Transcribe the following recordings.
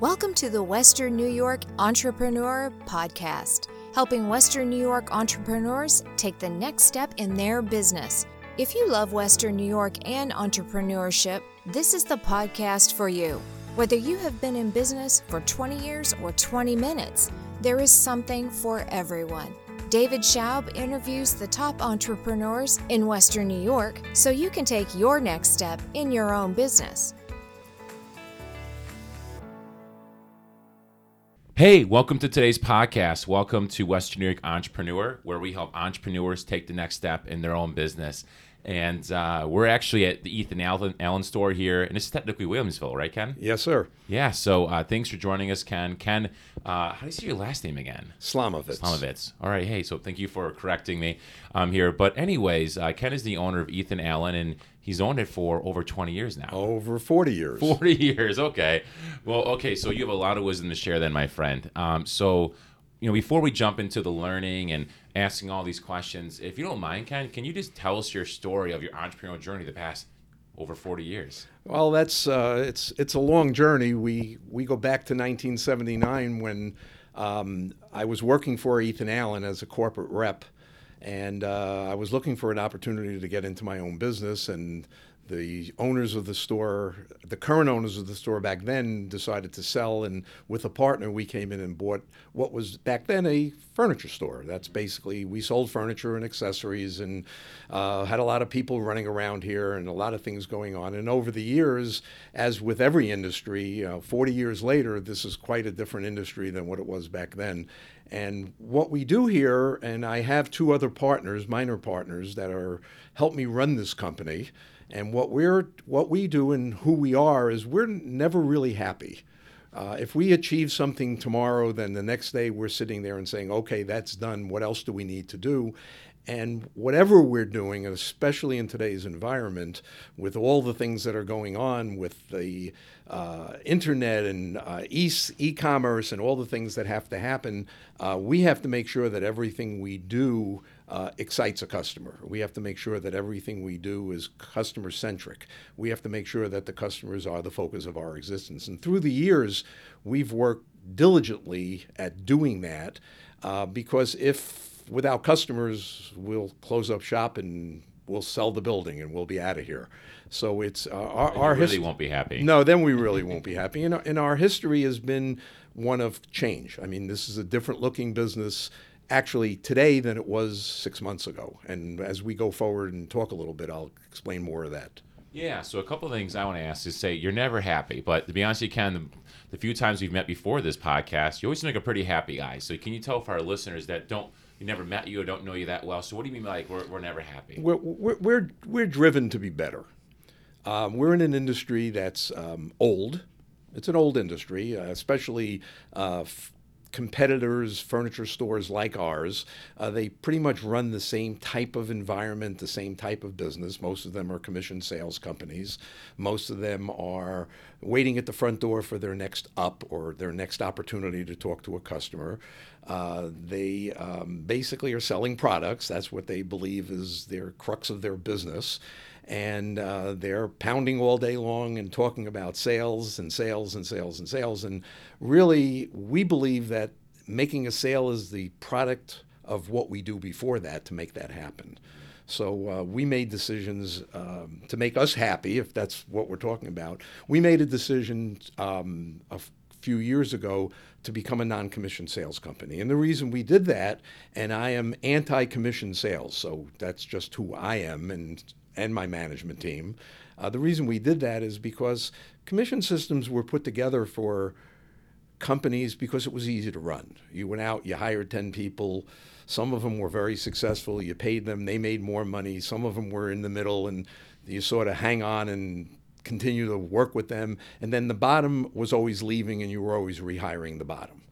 Welcome to the Western New York Entrepreneur Podcast, helping Western New York entrepreneurs take the next step in their business. If you love Western New York and entrepreneurship, this is the podcast for you. Whether you have been in business for 20 years or 20 minutes, there is something for everyone. David Schaub interviews the top entrepreneurs in Western New York so you can take your next step in your own business. Hey, welcome to today's podcast. Welcome to New York Entrepreneur, where we help entrepreneurs take the next step in their own business. And uh, we're actually at the Ethan Allen, Allen store here, and this is technically Williamsville, right, Ken? Yes, sir. Yeah. So uh, thanks for joining us, Ken. Ken, uh, how do you say your last name again? Slomovitz. Slomovitz. All right. Hey, so thank you for correcting me um, here. But anyways, uh, Ken is the owner of Ethan Allen, and he's owned it for over 20 years now. Over 40 years. 40 years. Okay. Well, okay. So you have a lot of wisdom to share, then, my friend. Um, so you know, before we jump into the learning and asking all these questions, if you don't mind, Ken, can you just tell us your story of your entrepreneurial journey the past over 40 years? Well, that's uh, it's it's a long journey. We we go back to 1979 when um, I was working for Ethan Allen as a corporate rep, and uh, I was looking for an opportunity to get into my own business and the owners of the store, the current owners of the store back then decided to sell, and with a partner, we came in and bought what was back then a furniture store. That's basically we sold furniture and accessories, and uh, had a lot of people running around here, and a lot of things going on. And over the years, as with every industry, uh, 40 years later, this is quite a different industry than what it was back then. And what we do here, and I have two other partners, minor partners, that are help me run this company. And what we're what we do and who we are is we're never really happy. Uh, if we achieve something tomorrow, then the next day we're sitting there and saying, "Okay, that's done. What else do we need to do?" And whatever we're doing, especially in today's environment, with all the things that are going on with the uh, internet and uh, e commerce and all the things that have to happen, uh, we have to make sure that everything we do uh, excites a customer. We have to make sure that everything we do is customer centric. We have to make sure that the customers are the focus of our existence. And through the years, we've worked diligently at doing that uh, because if without customers, we'll close up shop and we'll sell the building and we'll be out of here. So it's uh, our, our really hist- won't be happy. No, then we really won't be happy. And, and our history has been one of change. I mean, this is a different looking business actually today than it was six months ago. And as we go forward and talk a little bit, I'll explain more of that. Yeah, so a couple of things I want to ask is say you're never happy, but to be honest, you can. The, the few times we've met before this podcast, you always like a pretty happy guy. So can you tell for our listeners that don't you never met you or don't know you that well? So what do you mean by like we're, we're never happy? We're, we're, we're, we're driven to be better. Um, we're in an industry that's um, old. It's an old industry, uh, especially uh, competitors, furniture stores like ours, uh, they pretty much run the same type of environment, the same type of business. Most of them are commission sales companies. Most of them are waiting at the front door for their next up or their next opportunity to talk to a customer. Uh, they um, basically are selling products. That's what they believe is their crux of their business and uh, they're pounding all day long and talking about sales and sales and sales and sales. And really, we believe that making a sale is the product of what we do before that to make that happen. So uh, we made decisions um, to make us happy, if that's what we're talking about. We made a decision um, a f- few years ago to become a non-commission sales company. And the reason we did that, and I am anti-commission sales, so that's just who I am, and and my management team. Uh, the reason we did that is because commission systems were put together for companies because it was easy to run. You went out, you hired 10 people. Some of them were very successful. You paid them, they made more money. Some of them were in the middle, and you sort of hang on and continue to work with them. And then the bottom was always leaving, and you were always rehiring the bottom.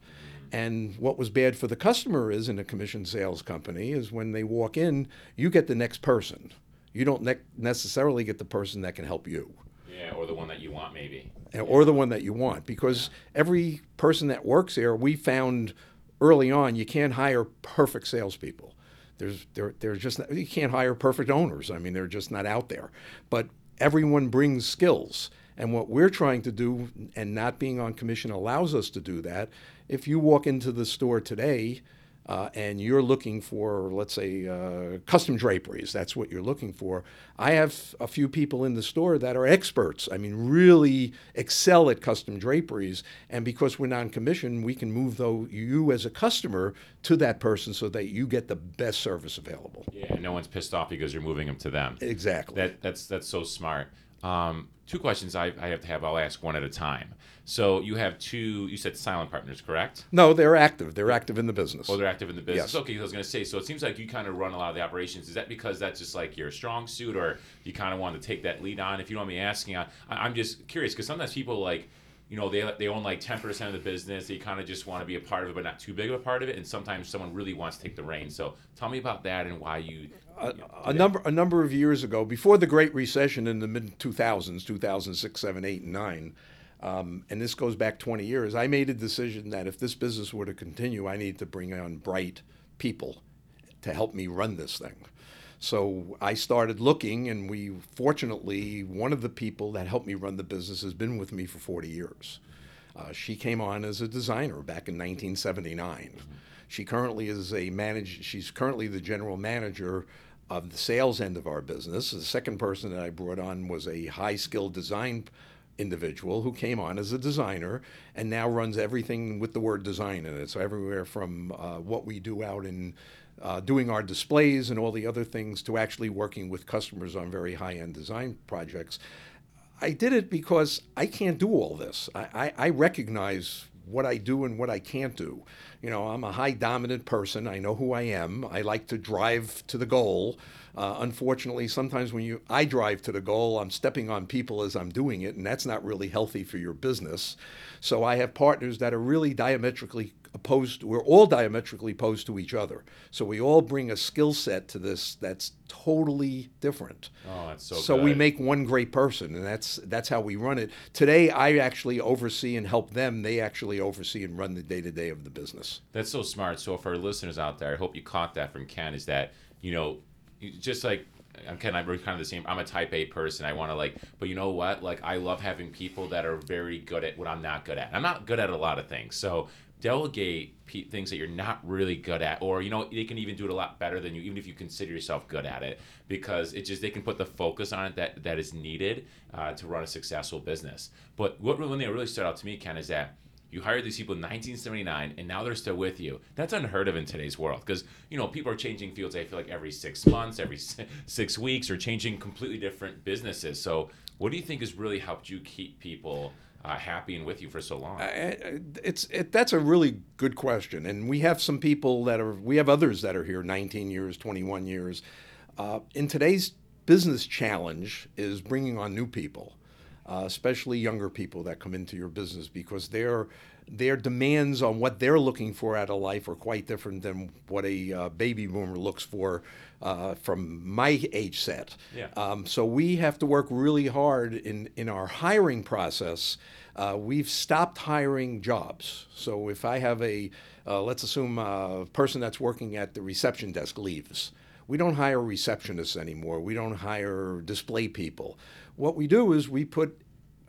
And what was bad for the customer is in a commission sales company is when they walk in, you get the next person you don't ne- necessarily get the person that can help you. Yeah, or the one that you want, maybe. Or the one that you want, because every person that works here, we found early on, you can't hire perfect salespeople. There's, there, there's just you can't hire perfect owners. I mean, they're just not out there. But everyone brings skills, And what we're trying to do, and not being on commission allows us to do that. If you walk into the store today, uh, and you're looking for, let's say, uh, custom draperies, that's what you're looking for. I have a few people in the store that are experts. I mean, really excel at custom draperies. And because we're non commissioned, we can move though you as a customer to that person so that you get the best service available. Yeah, no one's pissed off because you're moving them to them. Exactly. That that's that's so smart. Um, two questions I, I have to have. I'll ask one at a time. So you have two. You said silent partners, correct? no, they're active. They're active in the business. Oh, they're active in the business. Yes. Okay, I was going to say. So it seems like you kind of run a lot of the operations. Is that because that's just like your strong suit, or you kind of want to take that lead on? If you don't mind me asking, I, I'm just curious because sometimes people like. You know, they, they own like 10% of the business. They kind of just want to be a part of it, but not too big of a part of it. And sometimes someone really wants to take the reins. So tell me about that and why you. a, a number a number of years ago, before the Great Recession in the mid 2000s, 2006, 7, 8, and 9, um, and this goes back 20 years, I made a decision that if this business were to continue, I need to bring on bright people to help me run this thing. So I started looking, and we fortunately, one of the people that helped me run the business has been with me for 40 years. Uh, she came on as a designer back in 1979. She currently is a manage. She's currently the general manager of the sales end of our business. The second person that I brought on was a high-skilled design individual who came on as a designer and now runs everything with the word design in it. So everywhere from uh, what we do out in uh, doing our displays and all the other things to actually working with customers on very high-end design projects. I did it because I can't do all this. I, I, I recognize what I do and what I can't do. You know, I'm a high dominant person. I know who I am. I like to drive to the goal. Uh, unfortunately, sometimes when you I drive to the goal, I'm stepping on people as I'm doing it, and that's not really healthy for your business. So I have partners that are really diametrically opposed. We're all diametrically opposed to each other. So we all bring a skill set to this that's totally different. Oh, that's so. So we make one great person, and that's that's how we run it. Today, I actually oversee and help them. They actually oversee and run the day to day of the business. That's so smart. So for our listeners out there, I hope you caught that from Ken. Is that you know, just like I'm Ken, I'm kind of the same. I'm a Type A person. I want to like, but you know what? Like I love having people that are very good at what I'm not good at. I'm not good at a lot of things. So delegate things that you're not really good at, or you know, they can even do it a lot better than you, even if you consider yourself good at it, because it just they can put the focus on it that that is needed uh, to run a successful business. But what when they really stood out to me, Ken, is that you hired these people in 1979, and now they're still with you. That's unheard of in today's world because you know people are changing fields. I feel like every six months, every six weeks, or changing completely different businesses. So, what do you think has really helped you keep people uh, happy and with you for so long? I- It's it, that's a really good question, and we have some people that are we have others that are here 19 years, 21 years. Uh, in today's business challenge is bringing on new people, uh, especially younger people that come into your business because their their demands on what they're looking for out of life are quite different than what a uh, baby boomer looks for uh, from my age set. Yeah. Um, so we have to work really hard in, in our hiring process. Uh, we've stopped hiring jobs. So if I have a, uh, let's assume a person that's working at the reception desk leaves, we don't hire receptionists anymore. We don't hire display people. What we do is we put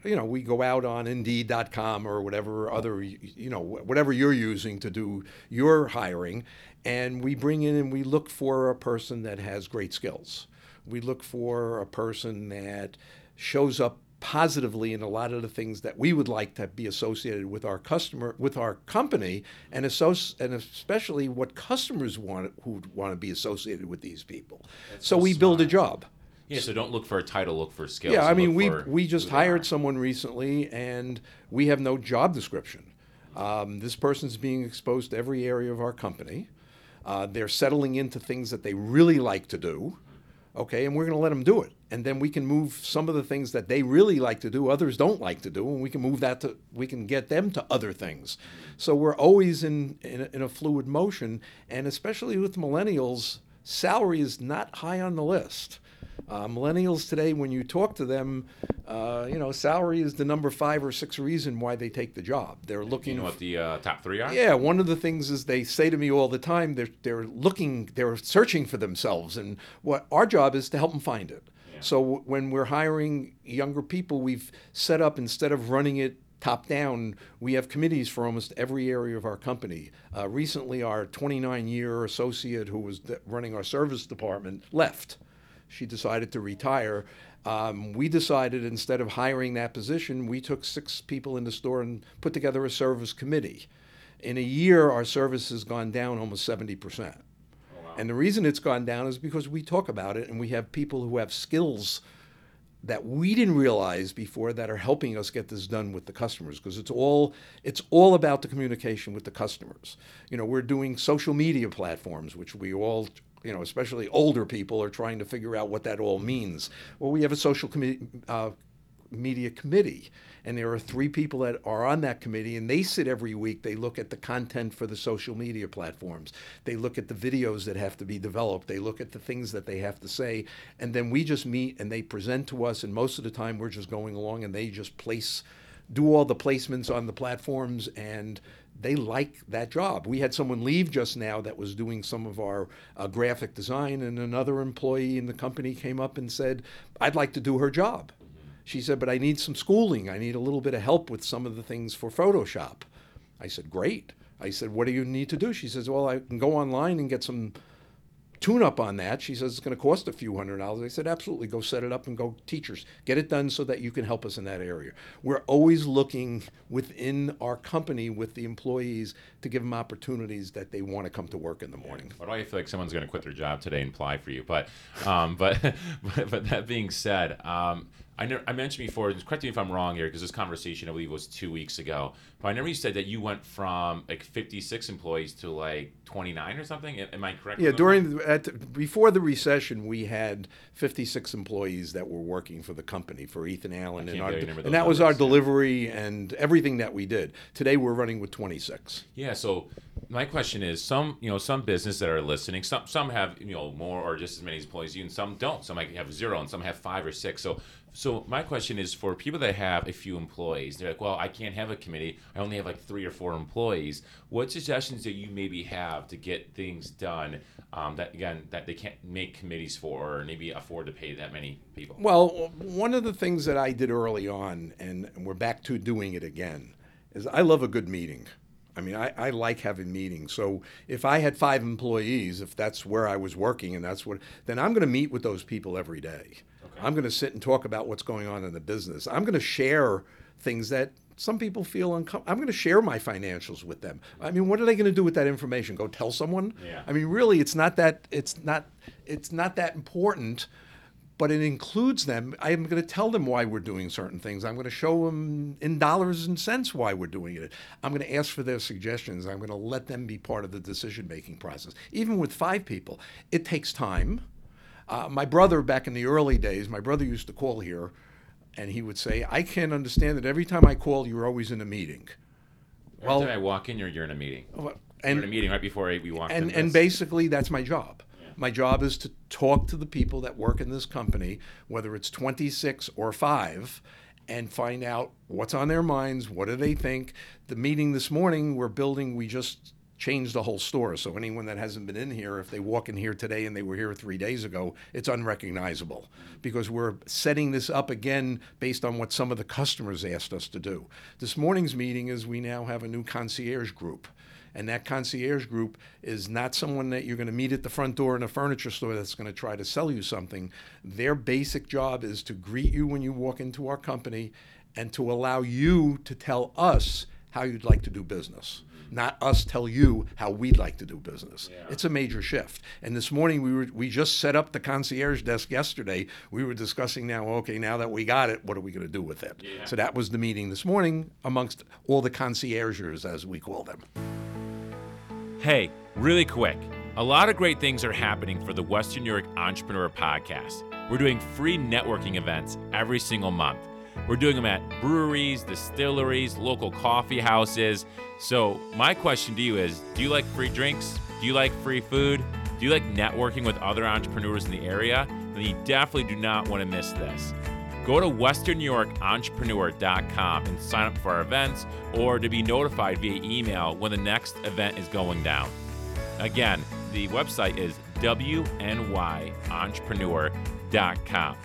you know, we go out on Indeed.com or whatever other, you know, whatever you're using to do your hiring, and we bring in and we look for a person that has great skills. We look for a person that shows up positively in a lot of the things that we would like to be associated with our customer, with our company, and associ- and especially what customers want who want to be associated with these people. so so we build a job. yeah, so don't look for a title, look for skills. Yeah, I mean, we we just hired someone recently, and we have no job description. Um, this person's being exposed to every area of our company. Uh, they're settling into things that they really like to do. Okay, and we're going to let them do it, and then we can move some of the things that they really like to do, others don't like to do, and we can move that to we can get them to other things. So we're always in in in a fluid motion, and especially with millennials, salary is not high on the list. Uh, millennials today, when you talk to them, uh, you know, salary is the number five or six reason why they take the job. They're looking. you know what the uh, top three are? yeah, one of the things is they say to me all the time they're they're looking, they're searching for themselves, and what our job is to help them find it. So w- when we're hiring younger people, we've set up instead of running it top down, we have committees for almost every area of our company. Uh, recently, our 29 year associate who was th- running our service department left. She decided to retire. Um, we decided instead of hiring that position, we took six people in the store and put together a service committee. In a year, our service has gone down almost 70%. And the reason it's gone down is because we talk about it and we have people who have skills that we didn't realize before that are helping us get this done with the customers because it's all it's all about the communication with the customers. You know, we're doing social media platforms which we all you know, especially older people are trying to figure out what that all means. Well, we have a social committee uh, media committee and there are three people that are on that committee and they sit every week. They look at the content for the social media platforms. They look at the videos that have to be developed. They look at the things that they have to say and then we just meet and they present to us and most of the time we're just going along and they just place do all the placements on the platforms and they like that job. We had someone leave just now that was doing some of our uh, graphic design, and another employee in the company came up and said, I'd like to do her job. She said, But I need some schooling. I need a little bit of help with some of the things for Photoshop. I said, Great. I said, What do you need to do? She says, Well, I can go online and get some tune up on that. She says it's going to cost a few hundred dollars. I said, absolutely, go set it up and go teachers. Get it done so that you can help us in that area. We're always looking within our company with the employees to give them opportunities that they want to come to work in the morning. Why do I feel like someone's going to quit their job today and apply for you? But, um, but, but, but that being said, um, I, know, I mentioned before, correct me if I'm wrong here, because this conversation I believe was two weeks ago. But I remember you said that you went from like 56 employees to like 29 or something. Am I correct? Yeah, during the, at, before the recession, we had 56 employees that were working for the company for Ethan Allen, and, our, and that was our delivery and everything that we did. Today, we're running with 26. Yeah. So my question is, some you know some business that are listening, some some have you know more or just as many employees you, and some don't. Some might have zero, and some have five or six. So so my question is for people that have a few employees, they're like, well, I can't have a committee. I only have like three or four employees. What suggestions do you maybe have to get things done um, that again that they can't make committees for or maybe afford to pay that many people? Well, one of the things that I did early on, and we're back to doing it again, is I love a good meeting. I mean, I, I like having meetings. So if I had five employees, if that's where I was working and that's what, then I'm going to meet with those people every day. I'm going to sit and talk about what's going on in the business. I'm going to share things that some people feel uncomfortable. I'm going to share my financials with them. I mean, what are they going to do with that information? Go tell someone? Yeah. I mean, really, it's not that it's not it's not that important, but it includes them. I'm going to tell them why we're doing certain things. I'm going to show them in dollars and cents why we're doing it. I'm going to ask for their suggestions. I'm going to let them be part of the decision making process. Even with five people, it takes time. Uh, my brother, back in the early days, my brother used to call here, and he would say, "I can't understand that every time I call, you're always in a meeting." Every well, time I walk in, you're you're in a meeting. And, you're in a meeting right before we walk. In. And and basically, that's my job. Yeah. My job is to talk to the people that work in this company, whether it's 26 or five, and find out what's on their minds. What do they think? The meeting this morning, we're building. We just changed the whole store. So anyone that hasn't been in here, if they walk in here today and they were here three days ago, it's unrecognizable because we're setting this up again based on what some of the customers asked us to do. This morning's meeting is we now have a new concierge group. And that concierge group is not someone that you're going to meet at the front door in a furniture store that's going to try to sell you something. Their basic job is to greet you when you walk into our company and to allow you to tell us how you'd like to do business not us tell you how we'd like to do business. Yeah. It's a major shift. And this morning we were we just set up the concierge desk yesterday. We were discussing now, okay, now that we got it, what are we going to do with it? Yeah. So that was the meeting this morning amongst all the conciergers as we call them. Hey, really quick. A lot of great things are happening for the Western New York Entrepreneur Podcast. We're doing free networking events every single month. We're doing them at breweries, distilleries, local coffee houses. So, my question to you is do you like free drinks? Do you like free food? Do you like networking with other entrepreneurs in the area? Then you definitely do not want to miss this. Go to westernnewyorkentrepreneur.com and sign up for our events or to be notified via email when the next event is going down. Again, the website is wnyentrepreneur.com.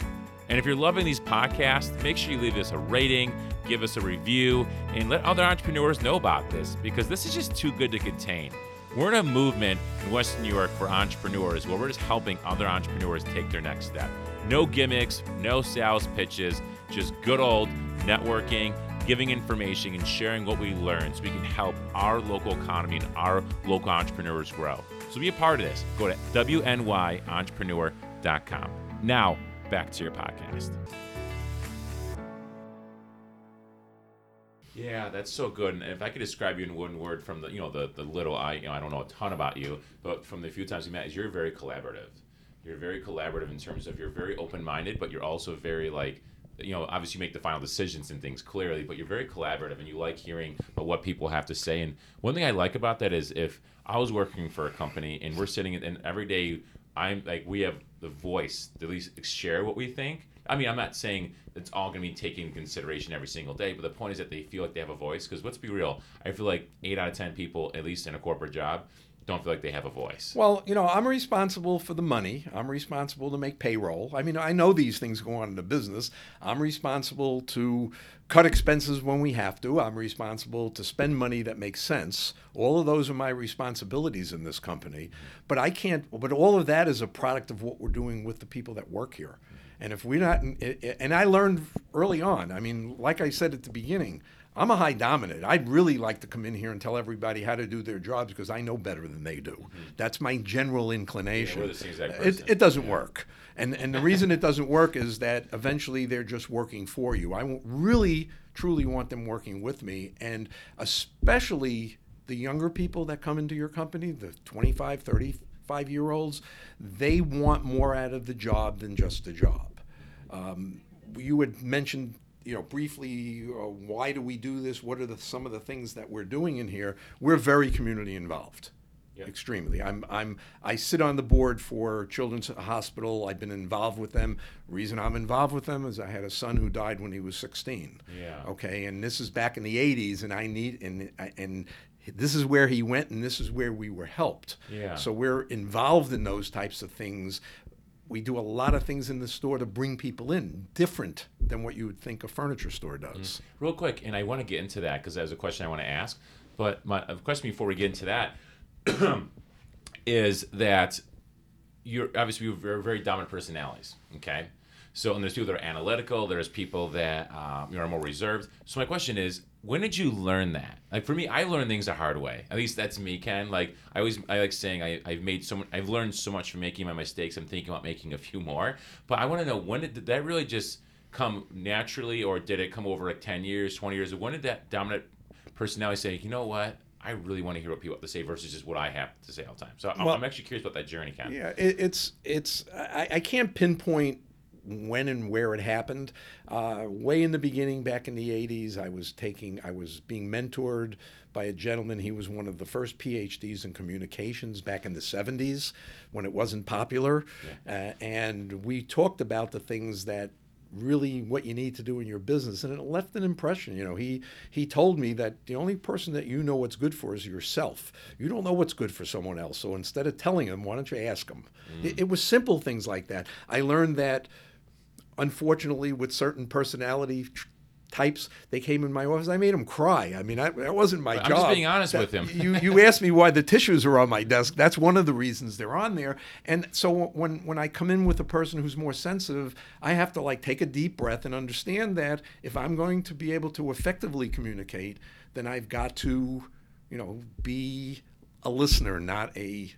And if you're loving these podcasts, make sure you leave us a rating, give us a review, and let other entrepreneurs know about this because this is just too good to contain. We're in a movement in Western New York for entrepreneurs where we're just helping other entrepreneurs take their next step. No gimmicks, no sales pitches, just good old networking, giving information, and sharing what we learn so we can help our local economy and our local entrepreneurs grow. So be a part of this. Go to WNYEntrepreneur.com. Now, back to your podcast. Yeah, that's so good. And if I could describe you in one word from the, you know, the, the little I, you know, I don't know a ton about you, but from the few times we met, is you're very collaborative. You're very collaborative in terms of you're very open minded, but you're also very like, you know, obviously you make the final decisions and things clearly, but you're very collaborative and you like hearing what people have to say. And one thing I like about that is if I was working for a company and we're sitting and every day I'm like we have the voice at least share what we think. I mean, I'm not saying it's all going to be taken into consideration every single day, but the point is that they feel like they have a voice. Because let's be real, I feel like eight out of ten people, at least in a corporate job, don't feel like they have a voice. Well, you know, I'm responsible for the money. I'm responsible to make payroll. I mean, I know these things go on in the business. I'm responsible to cut expenses when we have to. I'm responsible to spend money that makes sense. All of those are my responsibilities in this company. But I can't, but all of that is a product of what we're doing with the people that work here. And if we're not, and I learned early on, I mean, like I said at the beginning, I'm a high dominant. I'd really like to come in here and tell everybody how to do their jobs because I know better than they do. Mm-hmm. That's my general inclination. Yeah, it, it, doesn't yeah. work. And, and the reason it doesn't work is that eventually they're just working for you. I really, truly want them working with me. And especially the younger people that come into your company, the 25, 35 year olds, they want more out of the job than just a job. Um, you had mentioned you know, briefly, uh, why do we do this? What are the, some of the things that we're doing in here? We're very community involved. Extremely. I'm, I'm, I sit on the board for Children's Hospital. I've been involved with them. Reason I'm involved with them is I had a son who died when he was 16. Yeah. Okay, and this is back in the 80s, and I need and and this is where he went, and this is where we were helped. Yeah. So we're involved in those types of things we do a lot of things in the store to bring people in, different than what you would think a furniture store does. Mm. Real quick, and I want to get into that because there's a question I want to ask. But my question before we get into that is that you're obviously you're very, very dominant personalities. Okay, so and there's people that are analytical. There's people that um, you know, are more reserved. So my question is, when did you learn that? Like for me, I learned things the hard way. At least that's me, Ken. Like I always, I like saying I, I've made so much, I've learned so much from making my mistakes. I'm thinking about making a few more. But I want to know when did, did that really just come naturally, or did it come over like ten years, twenty years? When did that dominant personality say, you know what? I really want to hear what people have to say versus just what I have to say all the time. So well, I'm actually curious about that journey, Ken. Yeah, it, it's it's I, I can't pinpoint when and where it happened. Uh, way in the beginning, back in the 80s, I was taking, I was being mentored by a gentleman. He was one of the first PhDs in communications back in the 70s when it wasn't popular. Yeah. Uh, and we talked about the things that really what you need to do in your business and it left an impression you know he he told me that the only person that you know what's good for is yourself you don't know what's good for someone else so instead of telling him why don't you ask him mm. it, it was simple things like that i learned that unfortunately, with certain personality types, they came in my office. I made them cry. I mean, I, that wasn't my I'm job. I'm just being honest that, with him. you you asked me why the tissues are on my desk. That's one of the reasons they're on there. And so when when I come in with a person who's more sensitive, I have to like take a deep breath and understand that if I'm going to be able to effectively communicate, then I've got to, you know, be a listener, not a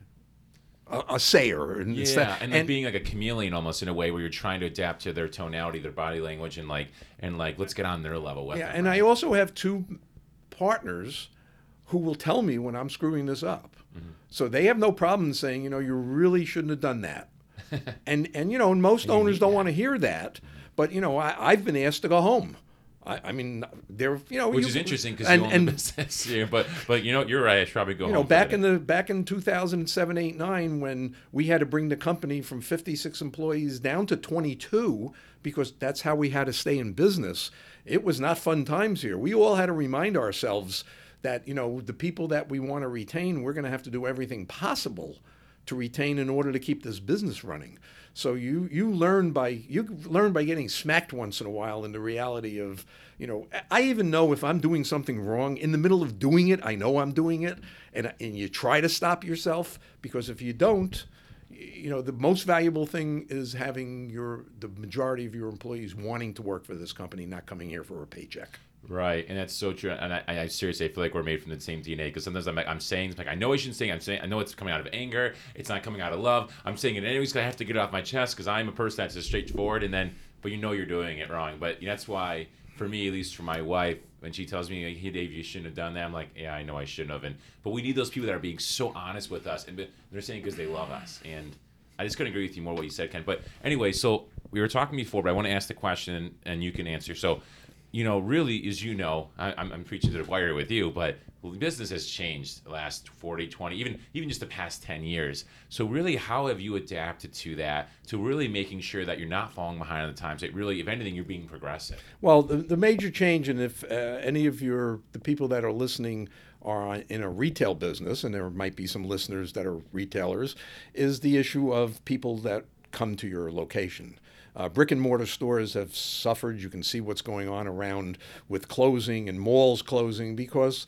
a, a sayer. And yeah, and, and being like a chameleon almost in a way where you're trying to adapt to their tonality, their body language, and like and like let's get on their level with yeah, them. and right? I also have two partners who will tell me when I'm screwing this up. Mm-hmm. So they have no problem saying, you know, you really shouldn't have done that. and and you know, and most owners don't want to hear that. But you know, I, I've been asked to go home. I, I mean, they're you know, which you, is interesting because you own and, the business. yeah, but but you know, you're right. I should probably go. You know, back in the back in 2007, 8, 9, when we had to bring the company from 56 employees down to 22 because that's how we had to stay in business. It was not fun times here. We all had to remind ourselves that you know the people that we want to retain, we're going to have to do everything possible to retain in order to keep this business running. So you you learn by you learn by getting smacked once in a while in the reality of you know I even know if I'm doing something wrong in the middle of doing it I know I'm doing it and and you try to stop yourself because if you don't you know the most valuable thing is having your the majority of your employees wanting to work for this company not coming here for a paycheck. Right, and that's so true. And I, I seriously I feel like we're made from the same DNA because sometimes I'm like, I'm saying like I know I shouldn't say. It I'm saying I know it's coming out of anger. It's not coming out of love. I'm saying it anyways because I have to get it off my chest because I'm a person that's just straightforward. And then, but you know you're doing it wrong. But that's why, for me, at least for my wife, when she tells me, "Hey, Dave, you shouldn't have done that," I'm like, "Yeah, I know I shouldn't have." And but we need those people that are being so honest with us, and they're saying because they love us. And I just couldn't agree with you more what you said, Ken. But anyway, so we were talking before, but I want to ask the question and you can answer. So you know, really, as you know, I, am I'm preaching to the choir with you, but business has changed the last 40, 20, even even just the past 10 years. So really, how have you adapted to that, to really making sure that you're not falling behind on the times, that really, if anything, you're being progressive? Well, the, the major change, and if uh, any of your, the people that are listening are in a retail business, and there might be some listeners that are retailers, is the issue of people that come to your location. Uh, brick and mortar stores have suffered. You can see what's going on around with closing and malls closing because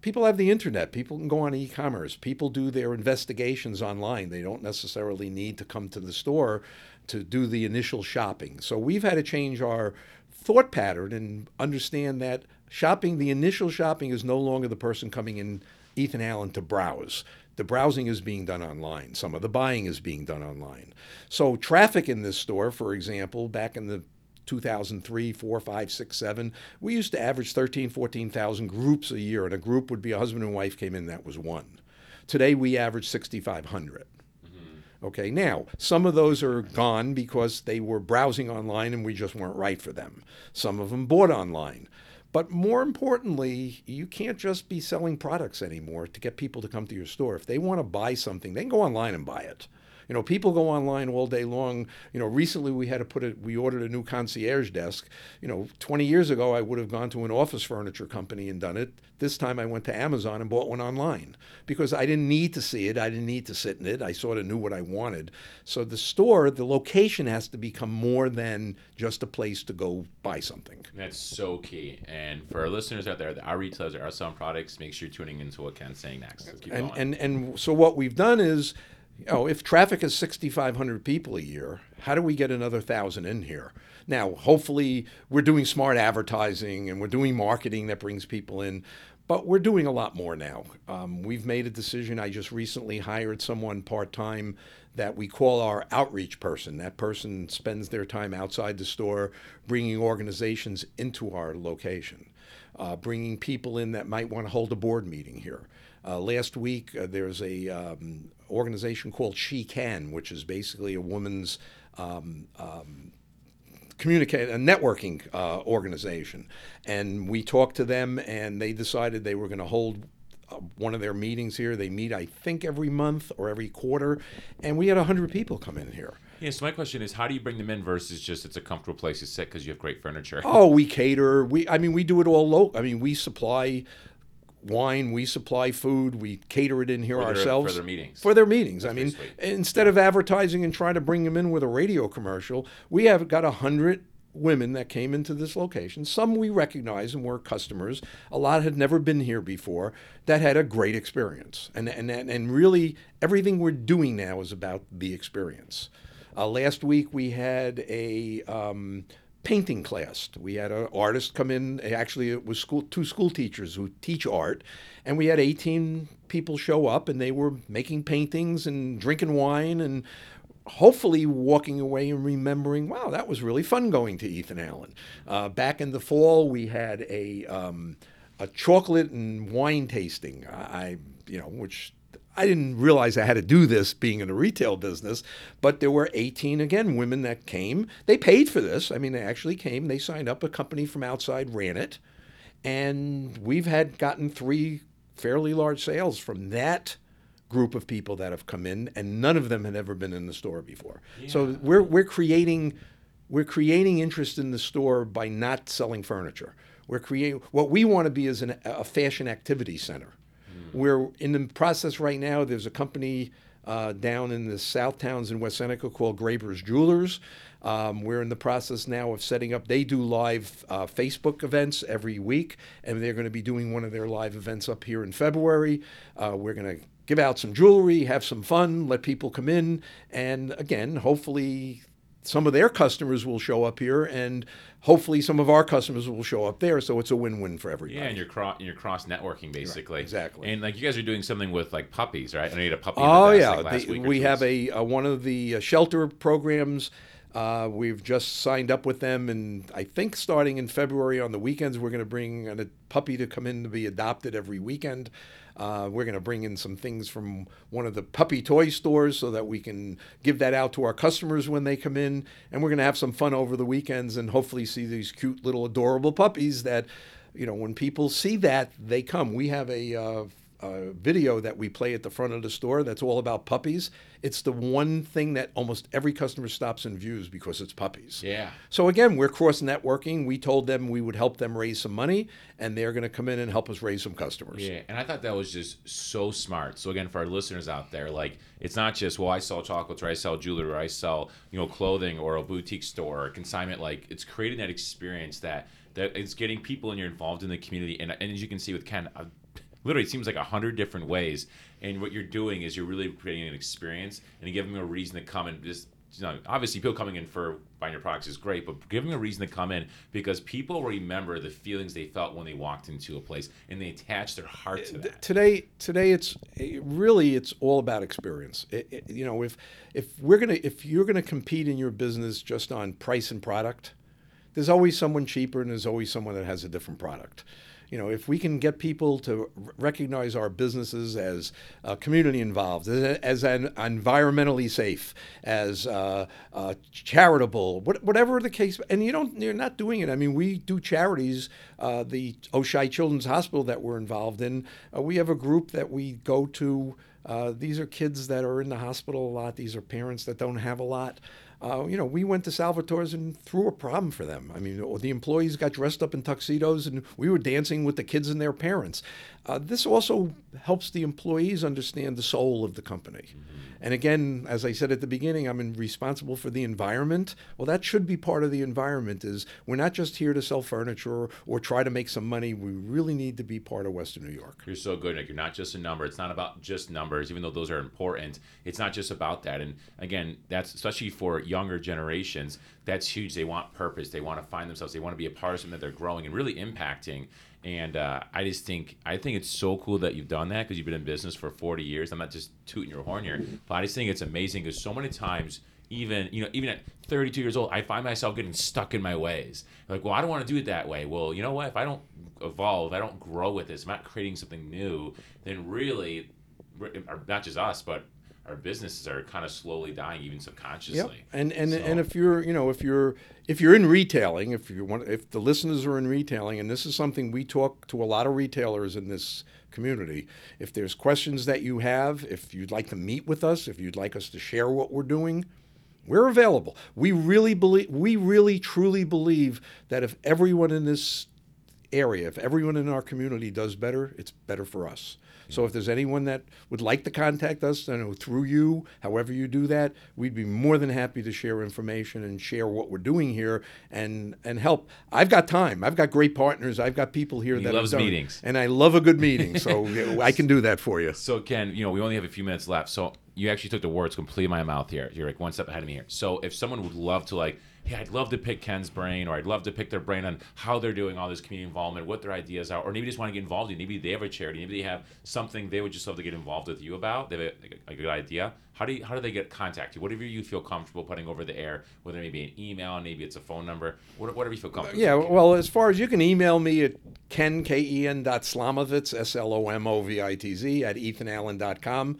people have the internet. People can go on e commerce. People do their investigations online. They don't necessarily need to come to the store to do the initial shopping. So we've had to change our thought pattern and understand that shopping, the initial shopping, is no longer the person coming in Ethan Allen to browse. The browsing is being done online. Some of the buying is being done online. So traffic in this store, for example, back in the 2003, 4, 5, 6, 7, we used to average 13, 14,000 groups a year, and a group would be a husband and wife came in, that was one. Today we average 6,500. Mm-hmm. Okay, now some of those are gone because they were browsing online and we just weren't right for them. Some of them bought online. But more importantly, you can't just be selling products anymore to get people to come to your store. If they want to buy something, they can go online and buy it. You know, people go online all day long. You know, recently we had to put it, we ordered a new concierge desk. You know, 20 years ago, I would have gone to an office furniture company and done it. This time I went to Amazon and bought one online because I didn't need to see it. I didn't need to sit in it. I sort of knew what I wanted. So the store, the location has to become more than just a place to go buy something. That's so key. And for our listeners out there, our retailers are selling products. Make sure you're tuning into what Ken's saying next. And, and, and so what we've done is know, if traffic is 6,500 people a year, how do we get another thousand in here? Now, hopefully, we're doing smart advertising and we're doing marketing that brings people in, but we're doing a lot more now. Um, we've made a decision. I just recently hired someone part time that we call our outreach person. That person spends their time outside the store bringing organizations into our location, uh, bringing people in that might want to hold a board meeting here. Uh, last week, uh, there's a um, organization called She Can, which is basically a woman's um, um, communicate a networking uh, organization, and we talked to them, and they decided they were going to hold uh, one of their meetings here. They meet, I think, every month or every quarter, and we had hundred people come in here. Yeah, so my question is, how do you bring them in versus just it's a comfortable place to sit because you have great furniture? Oh, we cater. We, I mean, we do it all local. I mean, we supply wine, we supply food, we cater it in here for their, ourselves for their meetings. For their meetings. That's I mean, instead of advertising and trying to bring them in with a radio commercial, we have got a hundred women that came into this location. Some we recognize and were customers. A lot had never been here before that had a great experience. And, and, and really, everything we're doing now is about the experience. Uh, last week we had a um, painting class. We had an artist come in. Actually, it was school, two school teachers who teach art, and we had 18 people show up, and they were making paintings and drinking wine and hopefully walking away and remembering, wow, that was really fun going to Ethan Allen. Uh, back in the fall, we had a um, a chocolate and wine tasting. I, you know, which I didn't realize I had to do this being in the retail business, but there were 18 again women that came. They paid for this. I mean, they actually came. They signed up. A company from outside ran it, and we've had gotten three fairly large sales from that group of people that have come in, and none of them had ever been in the store before. Yeah. So we're we're creating we're creating interest in the store by not selling furniture. We're creating what we want to be is an, a fashion activity center. We're in the process right now. There's a company uh, down in the South Towns in West Seneca called Graber's Jewelers. Um, we're in the process now of setting up. They do live uh, Facebook events every week, and they're going to be doing one of their live events up here in February. Uh, we're going to give out some jewelry, have some fun, let people come in, and again, hopefully some of their customers will show up here, and hopefully some of our customers will show up there. So it's a win-win for everybody. Yeah, and you're cross you're cross networking basically. exactly. And like you guys are doing something with like puppies, right? I need a puppy. Oh yeah, like, The- we have weeks. a uh, one of the uh, shelter programs. Uh, we've just signed up with them, and I think starting in February on the weekends, we're going to bring a puppy to come in to be adopted every weekend. Uh, we're going to bring in some things from one of the puppy toy stores so that we can give that out to our customers when they come in, and we're going to have some fun over the weekends and hopefully see these cute little adorable puppies that, you know, when people see that they come. We have a uh, uh, video that we play at the front of the store that's all about puppies. It's the one thing that almost every customer stops and views because it's puppies. Yeah. So again, we're cross networking. We told them we would help them raise some money, and they're going to come in and help us raise some customers. Yeah, and I thought that was just so smart. So again, for our listeners out there, like it's not just well, I sell chocolates or I sell jewelry or I sell you know clothing or a boutique store or consignment. Like it's creating that experience that that it's getting people and you're involved in the community. And, and as you can see with Ken, uh, literally it seems like a hundred different ways. And what you're doing is you're really creating an experience and give them a reason to come and just you know, obviously people coming in for buying your products is great, but them a reason to come in because people remember the feelings they felt when they walked into a place and they attach their heart to eh, that. today today it's it really it's all about experience It- it- you know if if we're gonna if you're gonna compete in your business just on price and product there's always someone cheaper and there's always someone that has a different product you know if we can get people to recognize our businesses as uh, community involved as, as an environmentally safe as uh, uh, charitable what, whatever the case and you don't you're not doing it. I mean we do charities uh, the Oishei children's hospital that we're involved in. Uh, we have a group that we go to uh, these are kids that are in the hospital a lot. These are parents that don't have a lot uh, you know, we went to Salvatore's and threw a problem for them. I mean, the employees got dressed up in tuxedos and we were dancing with the kids and their parents. Uh, this also helps the employees understand the soul of the company. And again, as I said at the beginning, I'm in- responsible for the environment. Well, that should be part of the environment. Is we're not just here to sell furniture or, or try to make some money. We really need to be part of Western New York. You're so good, Nick. You're not just a number. It's not about just numbers, even though those are important. It's not just about that. And again, that's especially for younger generations. That's huge. They want purpose. They want to find themselves. They want to be a part of something that they're growing and really impacting. And uh, I just think I think it's so cool that you've done that because you've been in business for 40 years. I'm not just tooting your horn here, but I just think it's amazing because so many times even you know even at 32 years old i find myself getting stuck in my ways. Like well i don't want to do it that way. Well you know what? If i don't evolve i don't grow with this i'm not creating something new then really not just us but our businesses are kind of slowly dying even subconsciously Yep. And and So- and if you're you know if you're if you're in retailing, if you want if the listeners are in retailing, and this is something we talk to a lot of retailers in this community. If there's questions that you have, if you'd like to meet with us, if you'd like us to share what we're doing, we're available. We really believe we really truly believe that if everyone in this area, if everyone in our community does better, it's better for us. So if there's anyone that would like to contact us, you know, through you, however you do that, we'd be more than happy to share information and share what we're doing here and and help. I've got time. I've got great partners. I've got people here He that loves have done it. meetings. and I love a good meeting. So I can do that for you. So Ken, you know, we only have a few minutes left. So you actually took the words completely my mouth here. You're like one step ahead of me here. So if someone would love to like, hey, I'd love to pick Ken's brain, or I'd love to pick their brain on how they're doing all this community involvement, what their ideas are, or maybe just want to get involved in. Maybe they have a charity, maybe they have something they would just love to get involved with you about. They have a, a good idea. How do you, how do they get contact you? Whatever you feel comfortable putting over the air, whether it may be an email, maybe it's a phone number, whatever you feel comfortable. Yeah, well, as far as you can email me at ken, K-E-N dot Slomovitz, S-L-O-M-O-V-I-T-Z, at ethanallen.com.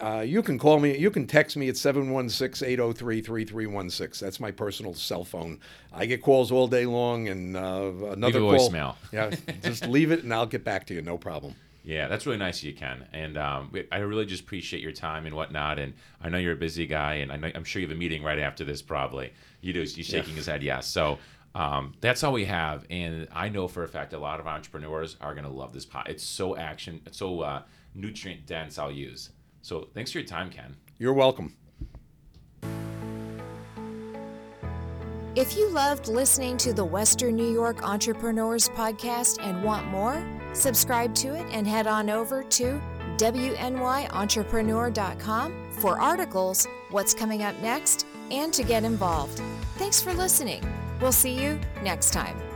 Uh, you can call me, you can text me at 716-803-3316. That's my personal cell phone. I get calls all day long and uh, another Leave call. voicemail. Yeah, just leave it and I'll get back to you, no problem. Yeah, that's really nice of you, Ken. And um, I really just appreciate your time and whatnot. And I know you're a busy guy, and I know, I'm sure you have a meeting right after this, probably. You do. He's shaking his head, yes. So um, that's all we have. And I know for a fact a lot of entrepreneurs are going to love this pot. It's so action, it's so uh, nutrient dense, I'll use. So thanks for your time, Ken. You're welcome. If you loved listening to the Western New York Entrepreneurs Podcast and want more, subscribe to it and head on over to WNYEntrepreneur.com for articles, what's coming up next, and to get involved. Thanks for listening. We'll see you next time.